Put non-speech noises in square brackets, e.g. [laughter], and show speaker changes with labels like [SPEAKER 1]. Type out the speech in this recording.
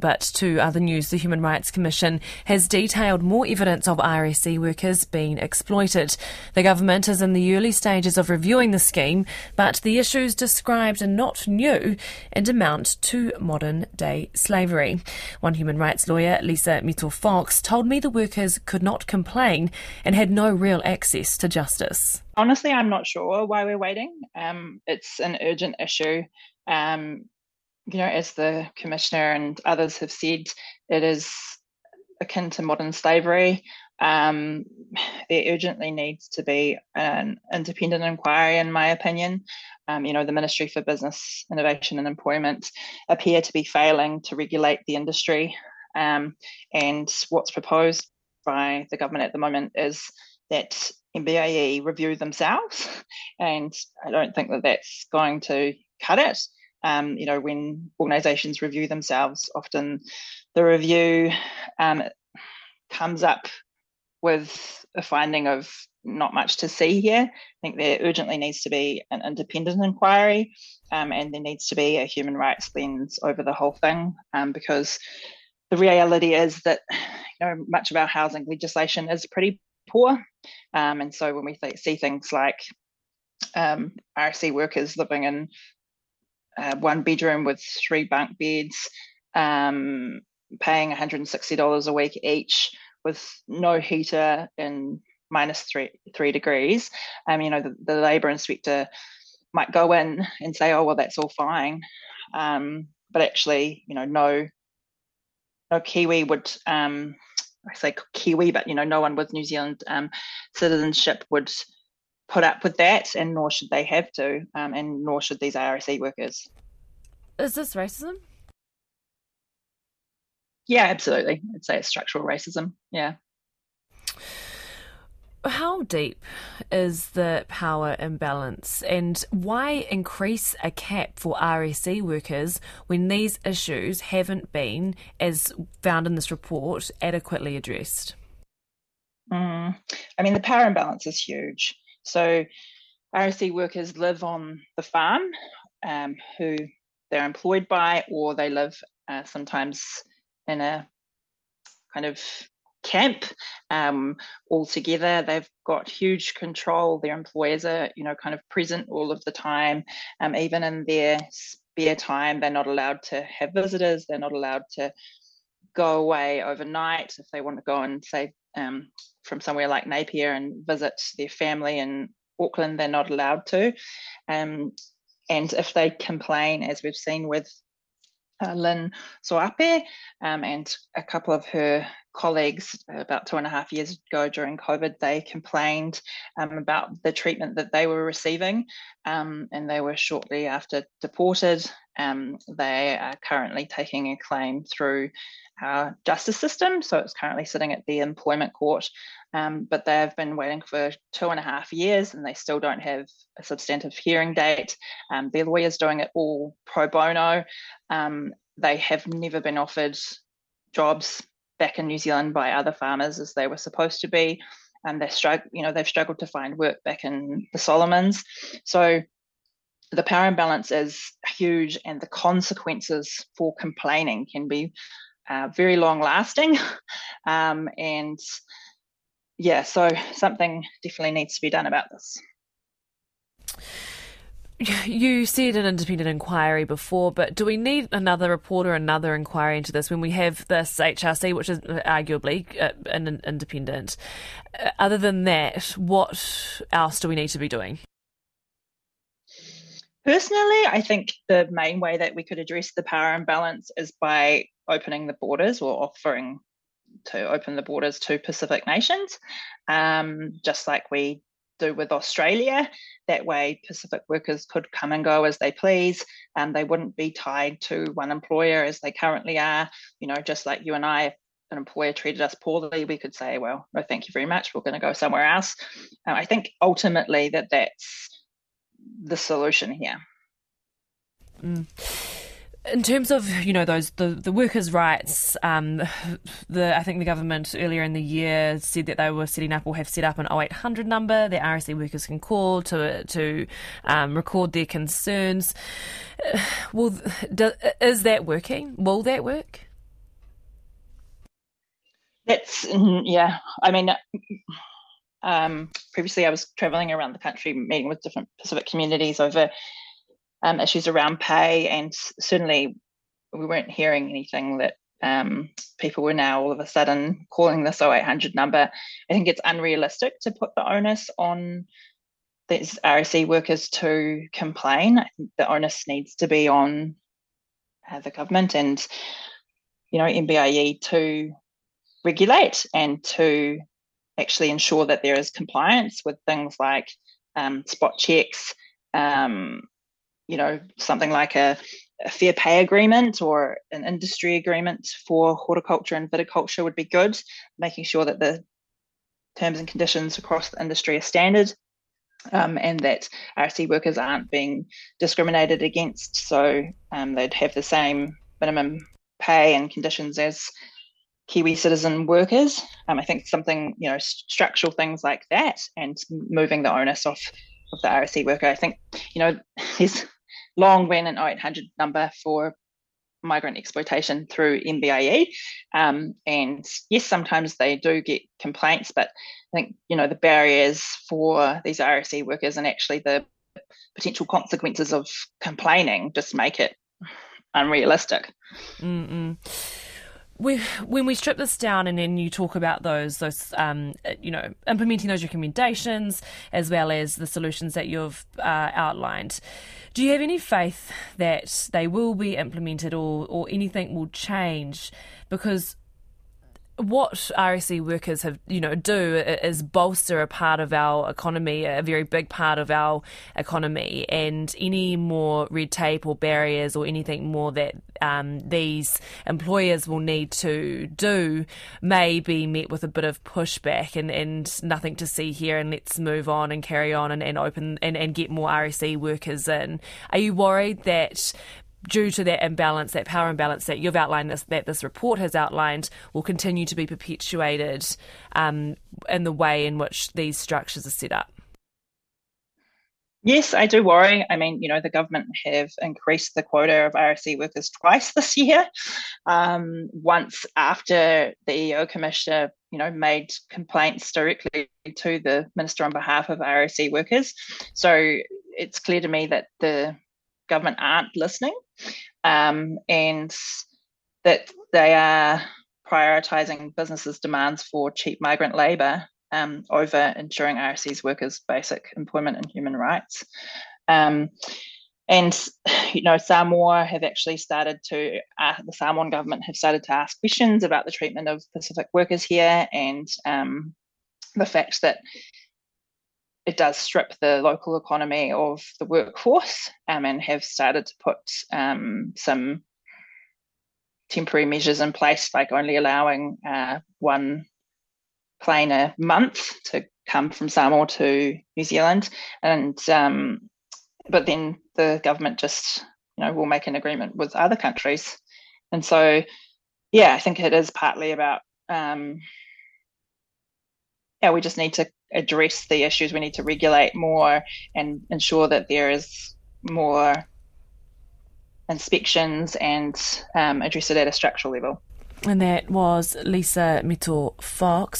[SPEAKER 1] But to other news, the Human Rights Commission has detailed more evidence of RSE workers being exploited. The government is in the early stages of reviewing the scheme, but the issues described are not new and amount to modern day slavery. One human rights lawyer, Lisa Meto Fox, told me the workers could not complain and had no real access to justice.
[SPEAKER 2] Honestly, I'm not sure why we're waiting. Um, it's an urgent issue. Um, you know, as the commissioner and others have said, it is akin to modern slavery. Um, there urgently needs to be an independent inquiry, in my opinion. Um, you know, the Ministry for Business, Innovation and Employment appear to be failing to regulate the industry. Um, and what's proposed by the government at the moment is that MBIE review themselves. [laughs] And I don't think that that's going to cut it. Um, you know, when organisations review themselves, often the review um, comes up with a finding of not much to see here. I think there urgently needs to be an independent inquiry um, and there needs to be a human rights lens over the whole thing um, because the reality is that you know much of our housing legislation is pretty poor. Um, and so when we th- see things like um, workers living in uh, one bedroom with three bunk beds, um, paying $160 a week each with no heater in minus three three degrees. Um, you know, the, the labour inspector might go in and say, "Oh, well, that's all fine," um, but actually, you know, no, no Kiwi would. Um, I say Kiwi, but you know, no one with New Zealand um, citizenship would put up with that, and nor should they have to, um, and nor should these RSE workers.
[SPEAKER 1] Is this racism?
[SPEAKER 2] Yeah, absolutely. I'd say it's structural racism. Yeah.
[SPEAKER 1] How deep is the power imbalance, and why increase a cap for RSE workers when these issues haven't been, as found in this report, adequately addressed?
[SPEAKER 2] Mm. I mean, the power imbalance is huge. So RSE workers live on the farm um, who they're employed by, or they live uh, sometimes in a kind of camp um, all together. They've got huge control. Their employers are, you know, kind of present all of the time. Um, even in their spare time, they're not allowed to have visitors. They're not allowed to go away overnight if they want to go and say um, from somewhere like Napier and visit their family in Auckland, they're not allowed to. Um, and if they complain, as we've seen with uh, Lynn Soape um, and a couple of her colleagues about two and a half years ago during COVID, they complained um, about the treatment that they were receiving, um, and they were shortly after deported. Um, they are currently taking a claim through our justice system, so it's currently sitting at the employment court. Um, but they've been waiting for two and a half years and they still don't have a substantive hearing date. Um, their lawyers doing it all pro bono. Um, they have never been offered jobs back in New Zealand by other farmers as they were supposed to be. And they struggle, you know, they've struggled to find work back in the Solomons. So the power imbalance is huge, and the consequences for complaining can be uh, very long lasting. [laughs] Um, and yeah, so something definitely needs to be done about this. [laughs]
[SPEAKER 1] You said an independent inquiry before, but do we need another report or another inquiry into this when we have this HRC, which is arguably uh, an independent? Uh, other than that, what else do we need to be doing?
[SPEAKER 2] Personally, I think the main way that we could address the power imbalance is by opening the borders or offering to open the borders to Pacific nations, um, just like we do with Australia. That way, Pacific workers could come and go as they please, and they wouldn't be tied to one employer as they currently are. You know, just like you and I, if an employer treated us poorly, we could say, "Well, no, thank you very much. We're going to go somewhere else." Uh, I think ultimately that that's the solution here.
[SPEAKER 1] Mm in terms of you know those the, the workers' rights, um, the I think the government earlier in the year said that they were setting up or have set up an 0800 number that RSE workers can call to to um, record their concerns. [sighs] Will do, is that working? Will that work?
[SPEAKER 2] It's mm, yeah. I mean, um, previously I was traveling around the country meeting with different Pacific communities over um, issues around pay, and certainly we weren't hearing anything that um, people were now all of a sudden calling this 0800 number. I think it's unrealistic to put the onus on these RSE workers to complain. I think the onus needs to be on uh, the government and you know MBIE to regulate and to actually ensure that there is compliance with things like um, spot checks, um, you know, something like a, a, fair pay agreement or an industry agreement for horticulture and viticulture would be good, making sure that the terms and conditions across the industry are standard. Um, and that RSE workers aren't being discriminated against, so um, they'd have the same minimum pay and conditions as Kiwi citizen workers. Um, I think something, you know, structural things like that and moving the onus off of the RSE worker. I think, you know, [laughs] there's long been an 0800 number for migrant exploitation through MBIE. Um, and yes, sometimes they do get complaints, but I think, you know, the barriers for these RSE workers and actually the potential consequences of complaining just make it unrealistic.
[SPEAKER 1] Mm-mm we, when we strip this down and then you talk about those those um, you know implementing those recommendations as well as the solutions that you've uh, outlined do you have any faith that they will be implemented or or anything will change? Because what RSE workers have, you know, do is bolster a part of our economy, a very big part of our economy, and any more red tape or barriers or anything more that um, these employers will need to do may be met with a bit of pushback and, and nothing to see here, and let's move on and carry on and, and open and, and get more RSE workers in. Are you worried that due to that imbalance, that power imbalance that you've outlined, this, that this report has outlined, will continue to be perpetuated um, in the way in which these structures are set up?
[SPEAKER 2] Yes, I do worry. I mean, you know, the government have increased the quota of RSE workers twice [laughs] this year. Um, once after the EEO Commissioner, you know, made complaints directly to the Minister on behalf of RSE workers. So it's clear to me that the government aren't listening um, and that they are prioritising businesses' demands for cheap migrant labour um, over ensuring RSE's workers' basic employment and human rights. Um, and you know, Samoa have actually started to uh, the Samoan government have started to ask questions about the treatment of Pacific workers here and um, the fact that it does strip the local economy of the workforce um, and have started to put um, some temporary measures in place, like only allowing uh, one plane a month to come from Samoa to New Zealand, and um, but then the government just you know will make an agreement with other countries, and so yeah, I think it is partly about um, yeah, we just need to address the issues. We need to regulate more and ensure that there is more inspections and um, address it at a structural level.
[SPEAKER 1] And that was Lisa Meto Fox.